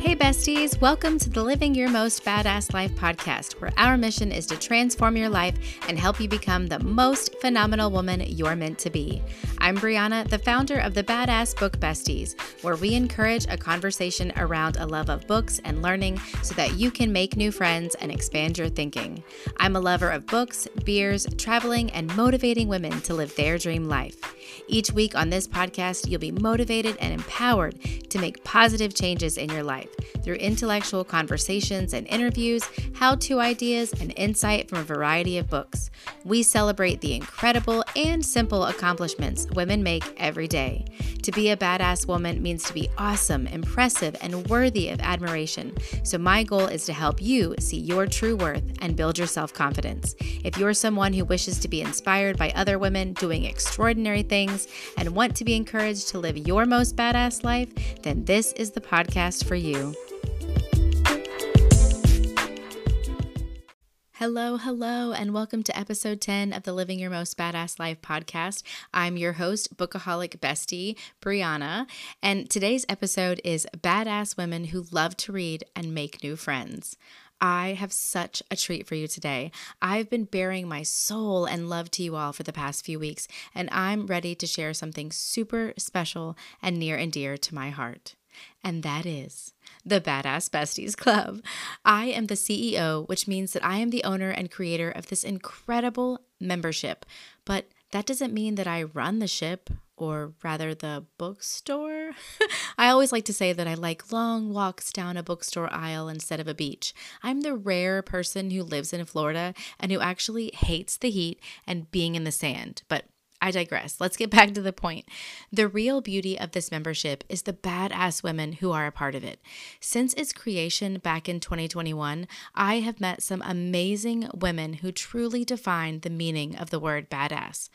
Hey, besties, welcome to the Living Your Most Badass Life podcast, where our mission is to transform your life and help you become the most phenomenal woman you're meant to be. I'm Brianna, the founder of the Badass Book Besties, where we encourage a conversation around a love of books and learning so that you can make new friends and expand your thinking. I'm a lover of books, beers, traveling, and motivating women to live their dream life. Each week on this podcast, you'll be motivated and empowered to make positive changes in your life through intellectual conversations and interviews, how to ideas, and insight from a variety of books. We celebrate the incredible and simple accomplishments women make every day. To be a badass woman means to be awesome, impressive, and worthy of admiration. So, my goal is to help you see your true worth and build your self confidence. If you're someone who wishes to be inspired by other women doing extraordinary things and want to be encouraged to live your most badass life, then this is the podcast for you. Hello, hello, and welcome to episode 10 of the Living Your Most Badass Life podcast. I'm your host, Bookaholic Bestie, Brianna, and today's episode is Badass Women Who Love to Read and Make New Friends. I have such a treat for you today. I've been baring my soul and love to you all for the past few weeks, and I'm ready to share something super special and near and dear to my heart and that is the Badass Besties Club. I am the CEO, which means that I am the owner and creator of this incredible membership. But that doesn't mean that I run the ship, or rather the bookstore. I always like to say that I like long walks down a bookstore aisle instead of a beach. I'm the rare person who lives in Florida and who actually hates the heat and being in the sand. But I digress. Let's get back to the point. The real beauty of this membership is the badass women who are a part of it. Since its creation back in 2021, I have met some amazing women who truly define the meaning of the word badass.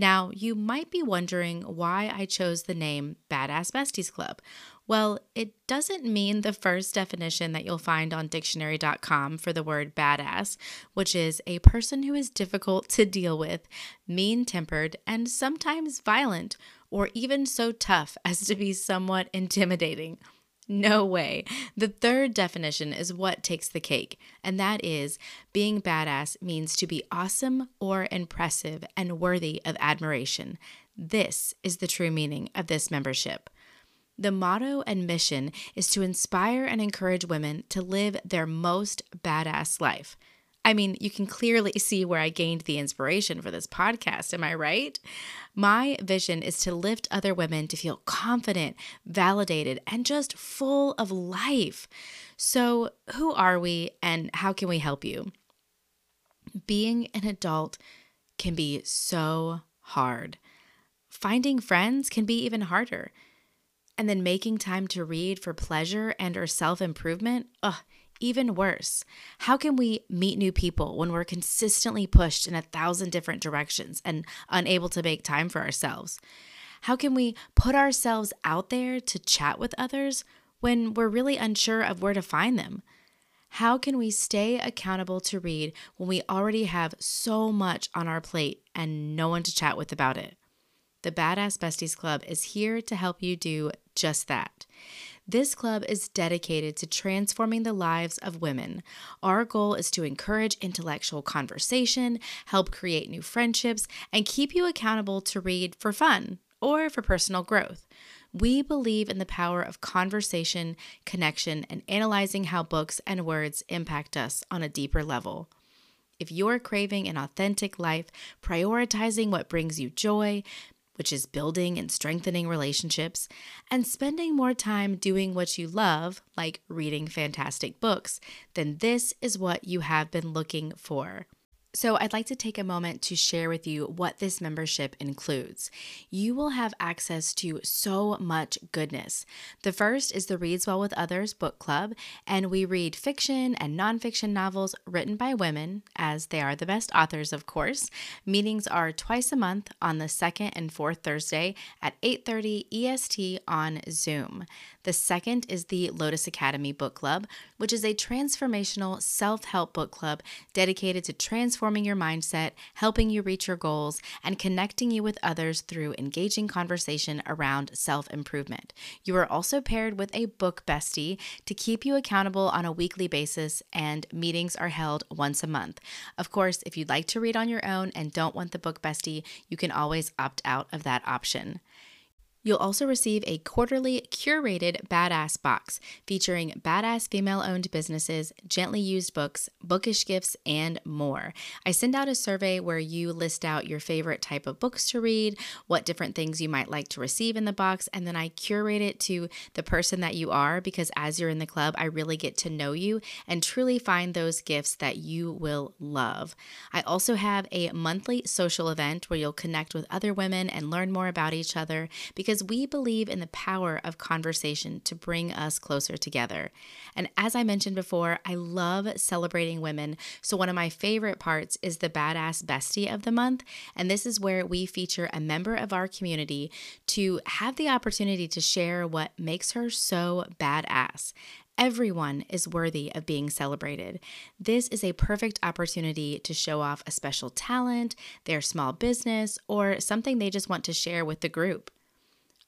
Now, you might be wondering why I chose the name Badass Besties Club. Well, it doesn't mean the first definition that you'll find on dictionary.com for the word badass, which is a person who is difficult to deal with, mean tempered, and sometimes violent, or even so tough as to be somewhat intimidating. No way. The third definition is what takes the cake, and that is being badass means to be awesome or impressive and worthy of admiration. This is the true meaning of this membership. The motto and mission is to inspire and encourage women to live their most badass life. I mean, you can clearly see where I gained the inspiration for this podcast, am I right? My vision is to lift other women to feel confident, validated, and just full of life. So, who are we and how can we help you? Being an adult can be so hard. Finding friends can be even harder and then making time to read for pleasure and or self-improvement ugh even worse. How can we meet new people when we're consistently pushed in a thousand different directions and unable to make time for ourselves? How can we put ourselves out there to chat with others when we're really unsure of where to find them? How can we stay accountable to read when we already have so much on our plate and no one to chat with about it? The Badass Besties Club is here to help you do just that. This club is dedicated to transforming the lives of women. Our goal is to encourage intellectual conversation, help create new friendships, and keep you accountable to read for fun or for personal growth. We believe in the power of conversation, connection, and analyzing how books and words impact us on a deeper level. If you're craving an authentic life, prioritizing what brings you joy, which is building and strengthening relationships, and spending more time doing what you love, like reading fantastic books, then this is what you have been looking for. So, I'd like to take a moment to share with you what this membership includes. You will have access to so much goodness. The first is the Reads Well with Others book club, and we read fiction and nonfiction novels written by women, as they are the best authors, of course. Meetings are twice a month on the second and fourth Thursday at 8:30 EST on Zoom. The second is the Lotus Academy Book Club, which is a transformational self-help book club dedicated to transforming transforming your mindset, helping you reach your goals, and connecting you with others through engaging conversation around self improvement. You are also paired with a book bestie to keep you accountable on a weekly basis, and meetings are held once a month. Of course, if you'd like to read on your own and don't want the book bestie, you can always opt out of that option. You'll also receive a quarterly curated badass box featuring badass female owned businesses, gently used books, bookish gifts, and more. I send out a survey where you list out your favorite type of books to read, what different things you might like to receive in the box, and then I curate it to the person that you are because as you're in the club, I really get to know you and truly find those gifts that you will love. I also have a monthly social event where you'll connect with other women and learn more about each other because because we believe in the power of conversation to bring us closer together. And as I mentioned before, I love celebrating women. So, one of my favorite parts is the Badass Bestie of the Month. And this is where we feature a member of our community to have the opportunity to share what makes her so badass. Everyone is worthy of being celebrated. This is a perfect opportunity to show off a special talent, their small business, or something they just want to share with the group.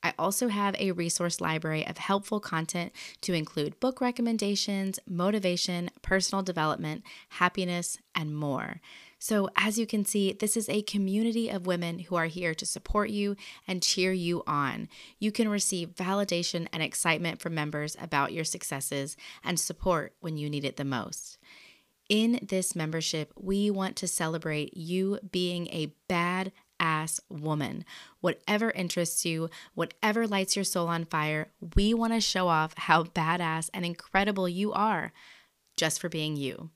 I also have a resource library of helpful content to include book recommendations, motivation, personal development, happiness, and more. So, as you can see, this is a community of women who are here to support you and cheer you on. You can receive validation and excitement from members about your successes and support when you need it the most. In this membership, we want to celebrate you being a bad ass woman. Whatever interests you, whatever lights your soul on fire, we want to show off how badass and incredible you are just for being you.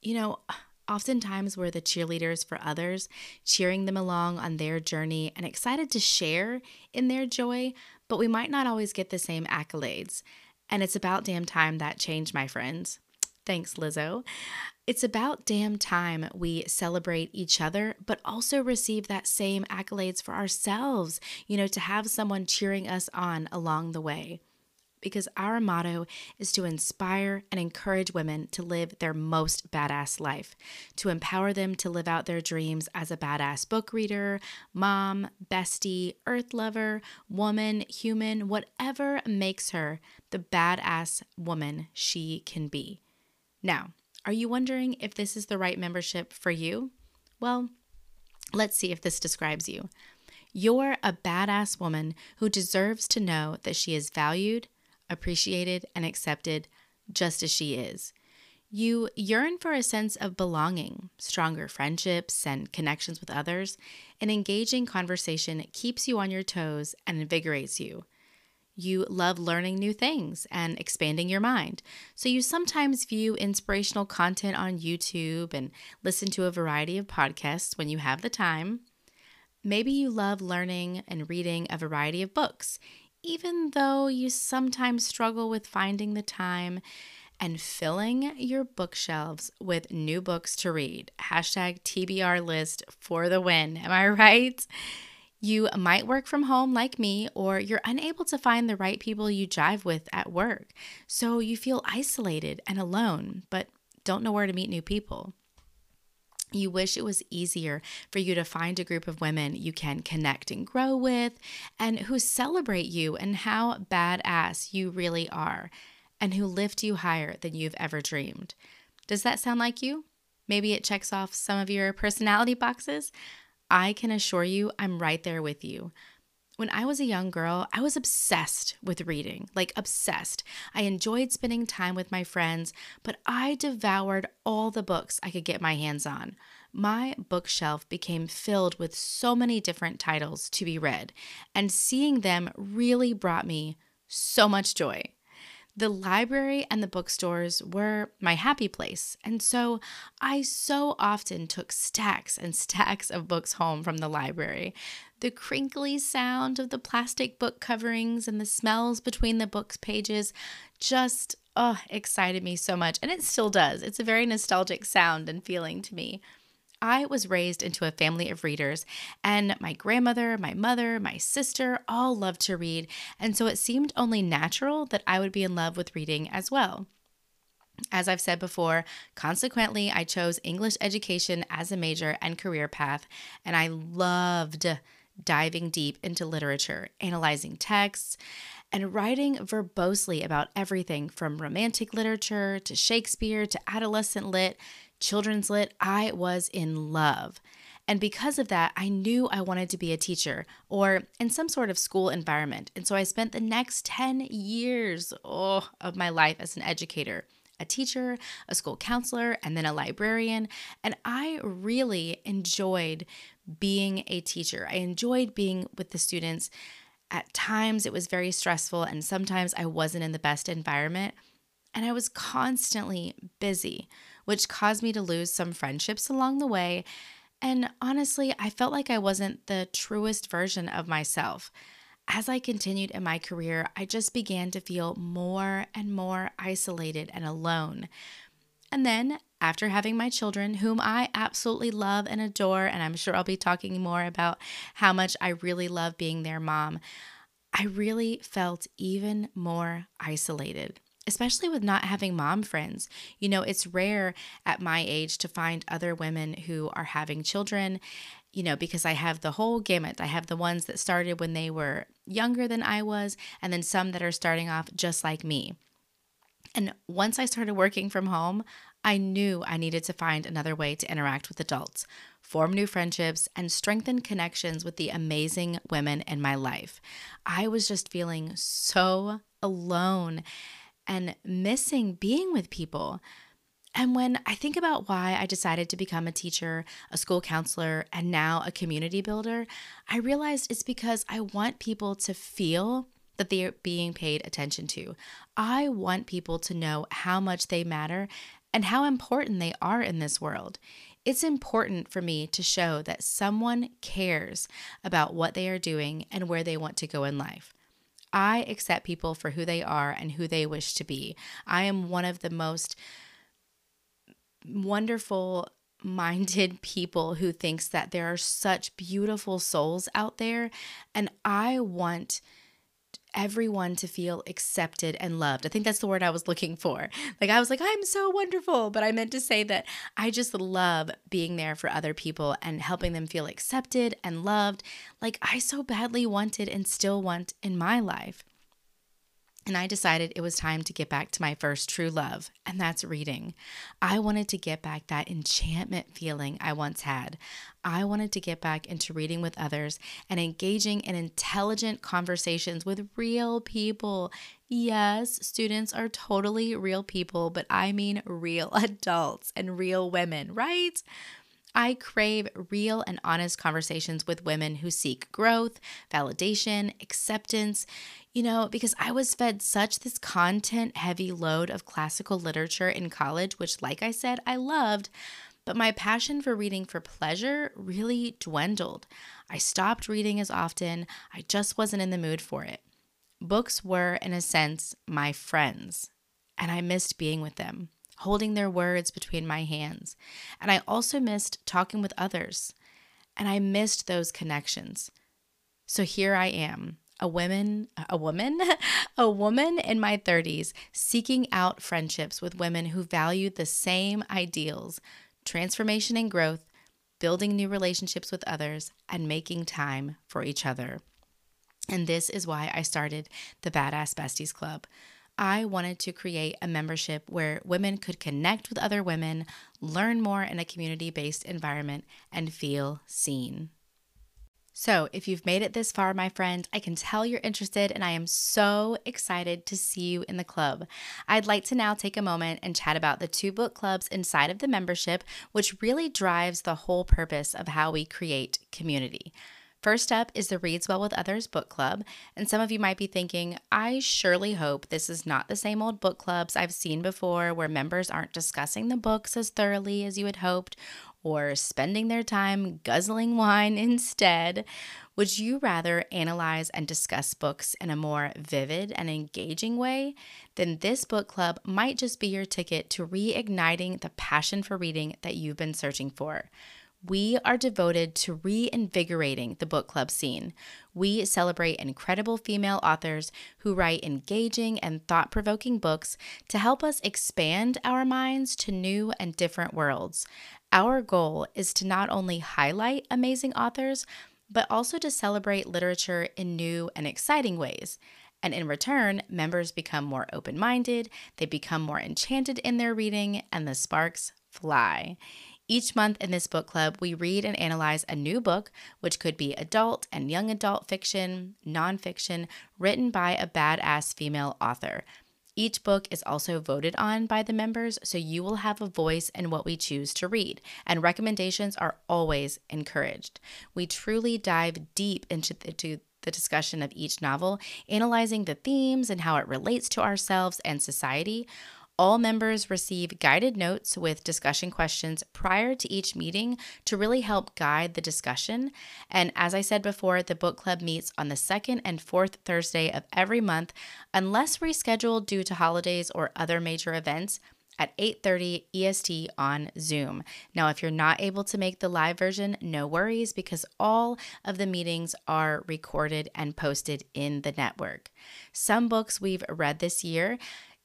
You know, oftentimes we're the cheerleaders for others, cheering them along on their journey and excited to share in their joy, but we might not always get the same accolades. And it's about damn time that changed, my friends. Thanks, Lizzo. It's about damn time we celebrate each other, but also receive that same accolades for ourselves, you know, to have someone cheering us on along the way. Because our motto is to inspire and encourage women to live their most badass life, to empower them to live out their dreams as a badass book reader, mom, bestie, earth lover, woman, human, whatever makes her the badass woman she can be. Now, are you wondering if this is the right membership for you? Well, let's see if this describes you. You're a badass woman who deserves to know that she is valued, appreciated, and accepted just as she is. You yearn for a sense of belonging, stronger friendships, and connections with others. An engaging conversation keeps you on your toes and invigorates you. You love learning new things and expanding your mind. So you sometimes view inspirational content on YouTube and listen to a variety of podcasts when you have the time. Maybe you love learning and reading a variety of books, even though you sometimes struggle with finding the time and filling your bookshelves with new books to read. Hashtag TBR list for the win. Am I right? You might work from home like me, or you're unable to find the right people you jive with at work. So you feel isolated and alone, but don't know where to meet new people. You wish it was easier for you to find a group of women you can connect and grow with and who celebrate you and how badass you really are and who lift you higher than you've ever dreamed. Does that sound like you? Maybe it checks off some of your personality boxes? I can assure you, I'm right there with you. When I was a young girl, I was obsessed with reading, like obsessed. I enjoyed spending time with my friends, but I devoured all the books I could get my hands on. My bookshelf became filled with so many different titles to be read, and seeing them really brought me so much joy. The library and the bookstores were my happy place, and so I so often took stacks and stacks of books home from the library. The crinkly sound of the plastic book coverings and the smells between the book's pages just oh, excited me so much, and it still does. It's a very nostalgic sound and feeling to me. I was raised into a family of readers, and my grandmother, my mother, my sister all loved to read, and so it seemed only natural that I would be in love with reading as well. As I've said before, consequently, I chose English education as a major and career path, and I loved diving deep into literature, analyzing texts, and writing verbosely about everything from romantic literature to Shakespeare to adolescent lit, children's lit. I was in love. And because of that, I knew I wanted to be a teacher or in some sort of school environment. And so I spent the next 10 years oh, of my life as an educator a teacher, a school counselor, and then a librarian. And I really enjoyed being a teacher. I enjoyed being with the students. At times, it was very stressful, and sometimes I wasn't in the best environment. And I was constantly busy, which caused me to lose some friendships along the way and honestly, I felt like I wasn't the truest version of myself. As I continued in my career, I just began to feel more and more isolated and alone. And then, after having my children, whom I absolutely love and adore, and I'm sure I'll be talking more about how much I really love being their mom, I really felt even more isolated especially with not having mom friends. You know, it's rare at my age to find other women who are having children, you know, because I have the whole gamut. I have the ones that started when they were younger than I was, and then some that are starting off just like me. And once I started working from home, I knew I needed to find another way to interact with adults, form new friendships, and strengthen connections with the amazing women in my life. I was just feeling so alone and missing being with people. And when I think about why I decided to become a teacher, a school counselor, and now a community builder, I realized it's because I want people to feel that they are being paid attention to. I want people to know how much they matter and how important they are in this world. It's important for me to show that someone cares about what they are doing and where they want to go in life. I accept people for who they are and who they wish to be. I am one of the most wonderful minded people who thinks that there are such beautiful souls out there and I want everyone to feel accepted and loved. I think that's the word I was looking for. Like, I was like, I'm so wonderful. But I meant to say that I just love being there for other people and helping them feel accepted and loved, like I so badly wanted and still want in my life. And I decided it was time to get back to my first true love, and that's reading. I wanted to get back that enchantment feeling I once had. I wanted to get back into reading with others and engaging in intelligent conversations with real people. Yes, students are totally real people, but I mean real adults and real women, right? I crave real and honest conversations with women who seek growth, validation, acceptance, you know, because I was fed such this content heavy load of classical literature in college, which, like I said, I loved, but my passion for reading for pleasure really dwindled. I stopped reading as often, I just wasn't in the mood for it. Books were, in a sense, my friends, and I missed being with them holding their words between my hands. And I also missed talking with others. And I missed those connections. So here I am, a woman, a woman, a woman in my 30s seeking out friendships with women who value the same ideals, transformation and growth, building new relationships with others, and making time for each other. And this is why I started the Badass Besties Club. I wanted to create a membership where women could connect with other women, learn more in a community based environment, and feel seen. So, if you've made it this far, my friend, I can tell you're interested, and I am so excited to see you in the club. I'd like to now take a moment and chat about the two book clubs inside of the membership, which really drives the whole purpose of how we create community. First up is the Reads Well with Others book club. And some of you might be thinking, I surely hope this is not the same old book clubs I've seen before where members aren't discussing the books as thoroughly as you had hoped or spending their time guzzling wine instead. Would you rather analyze and discuss books in a more vivid and engaging way? Then this book club might just be your ticket to reigniting the passion for reading that you've been searching for. We are devoted to reinvigorating the book club scene. We celebrate incredible female authors who write engaging and thought provoking books to help us expand our minds to new and different worlds. Our goal is to not only highlight amazing authors, but also to celebrate literature in new and exciting ways. And in return, members become more open minded, they become more enchanted in their reading, and the sparks fly. Each month in this book club, we read and analyze a new book, which could be adult and young adult fiction, nonfiction, written by a badass female author. Each book is also voted on by the members, so you will have a voice in what we choose to read, and recommendations are always encouraged. We truly dive deep into the, the discussion of each novel, analyzing the themes and how it relates to ourselves and society. All members receive guided notes with discussion questions prior to each meeting to really help guide the discussion. And as I said before, the book club meets on the second and fourth Thursday of every month, unless rescheduled due to holidays or other major events at 8:30 EST on Zoom. Now, if you're not able to make the live version, no worries because all of the meetings are recorded and posted in the network. Some books we've read this year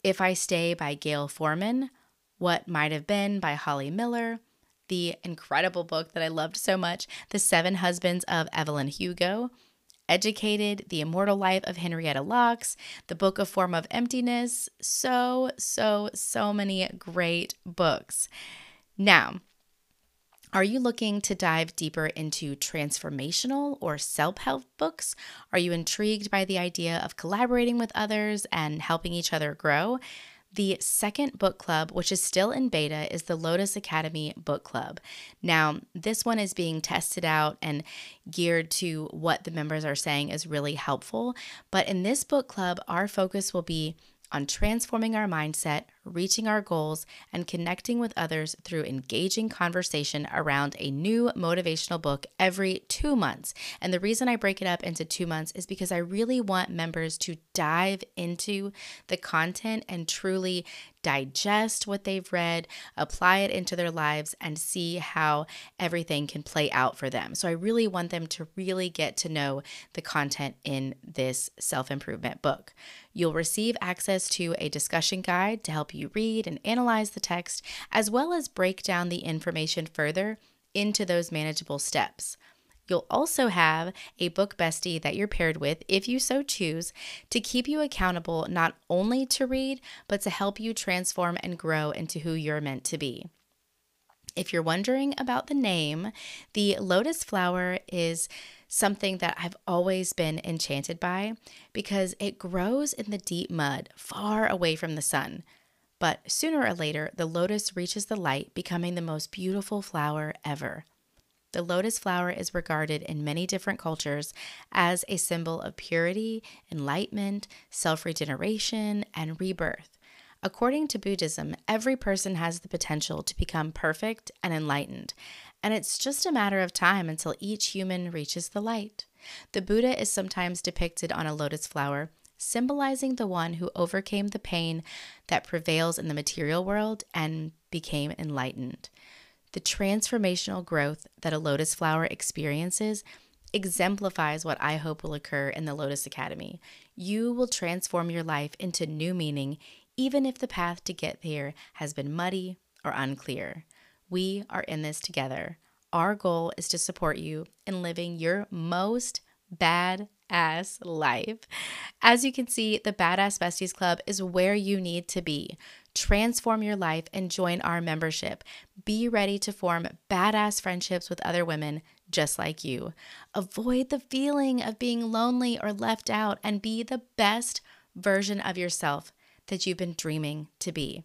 if I Stay by Gayle Forman, What Might Have Been by Holly Miller, the incredible book that I loved so much, The Seven Husbands of Evelyn Hugo, Educated, The Immortal Life of Henrietta Lacks, The Book of Form of Emptiness. So, so, so many great books. Now, are you looking to dive deeper into transformational or self help books? Are you intrigued by the idea of collaborating with others and helping each other grow? The second book club, which is still in beta, is the Lotus Academy Book Club. Now, this one is being tested out and geared to what the members are saying is really helpful. But in this book club, our focus will be on transforming our mindset, reaching our goals, and connecting with others through engaging conversation around a new motivational book every two months. And the reason I break it up into two months is because I really want members to dive into the content and truly digest what they've read, apply it into their lives, and see how everything can play out for them. So I really want them to really get to know the content in this self improvement book. You'll receive access to a discussion guide to help you read and analyze the text, as well as break down the information further into those manageable steps. You'll also have a book bestie that you're paired with, if you so choose, to keep you accountable not only to read, but to help you transform and grow into who you're meant to be. If you're wondering about the name, the lotus flower is something that I've always been enchanted by because it grows in the deep mud far away from the sun. But sooner or later, the lotus reaches the light, becoming the most beautiful flower ever. The lotus flower is regarded in many different cultures as a symbol of purity, enlightenment, self regeneration, and rebirth. According to Buddhism, every person has the potential to become perfect and enlightened, and it's just a matter of time until each human reaches the light. The Buddha is sometimes depicted on a lotus flower, symbolizing the one who overcame the pain that prevails in the material world and became enlightened. The transformational growth that a lotus flower experiences exemplifies what I hope will occur in the Lotus Academy. You will transform your life into new meaning, even if the path to get there has been muddy or unclear. We are in this together. Our goal is to support you in living your most bad ass life. As you can see, the Badass Besties Club is where you need to be. Transform your life and join our membership. Be ready to form badass friendships with other women just like you. Avoid the feeling of being lonely or left out and be the best version of yourself that you've been dreaming to be.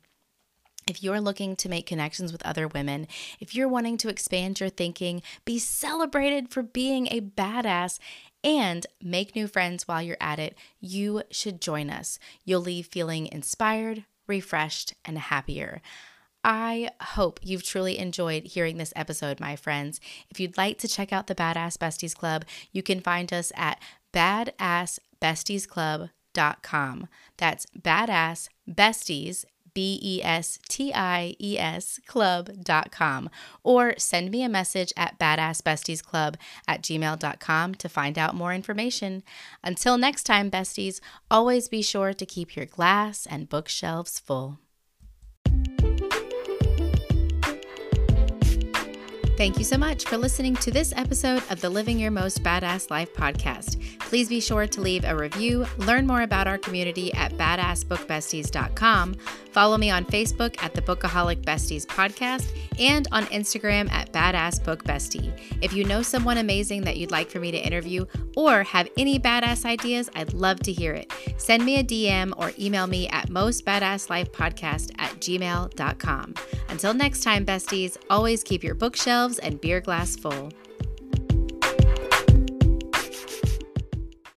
If you're looking to make connections with other women, if you're wanting to expand your thinking, be celebrated for being a badass, and make new friends while you're at it, you should join us. You'll leave feeling inspired, refreshed, and happier. I hope you've truly enjoyed hearing this episode, my friends. If you'd like to check out the Badass Besties Club, you can find us at badassbestiesclub.com. That's badass besties, B E S T I E S club.com or send me a message at badassbestiesclub at gmail.com to find out more information. Until next time, besties, always be sure to keep your glass and bookshelves full. Thank you so much for listening to this episode of the Living Your Most Badass Life podcast. Please be sure to leave a review, learn more about our community at badassbookbesties.com, follow me on Facebook at the Bookaholic Besties podcast, and on Instagram at Badass Book Bestie. If you know someone amazing that you'd like for me to interview or have any badass ideas, I'd love to hear it. Send me a DM or email me at mostbadasslifepodcast at gmail.com. Until next time, besties, always keep your bookshelves and beer glass full.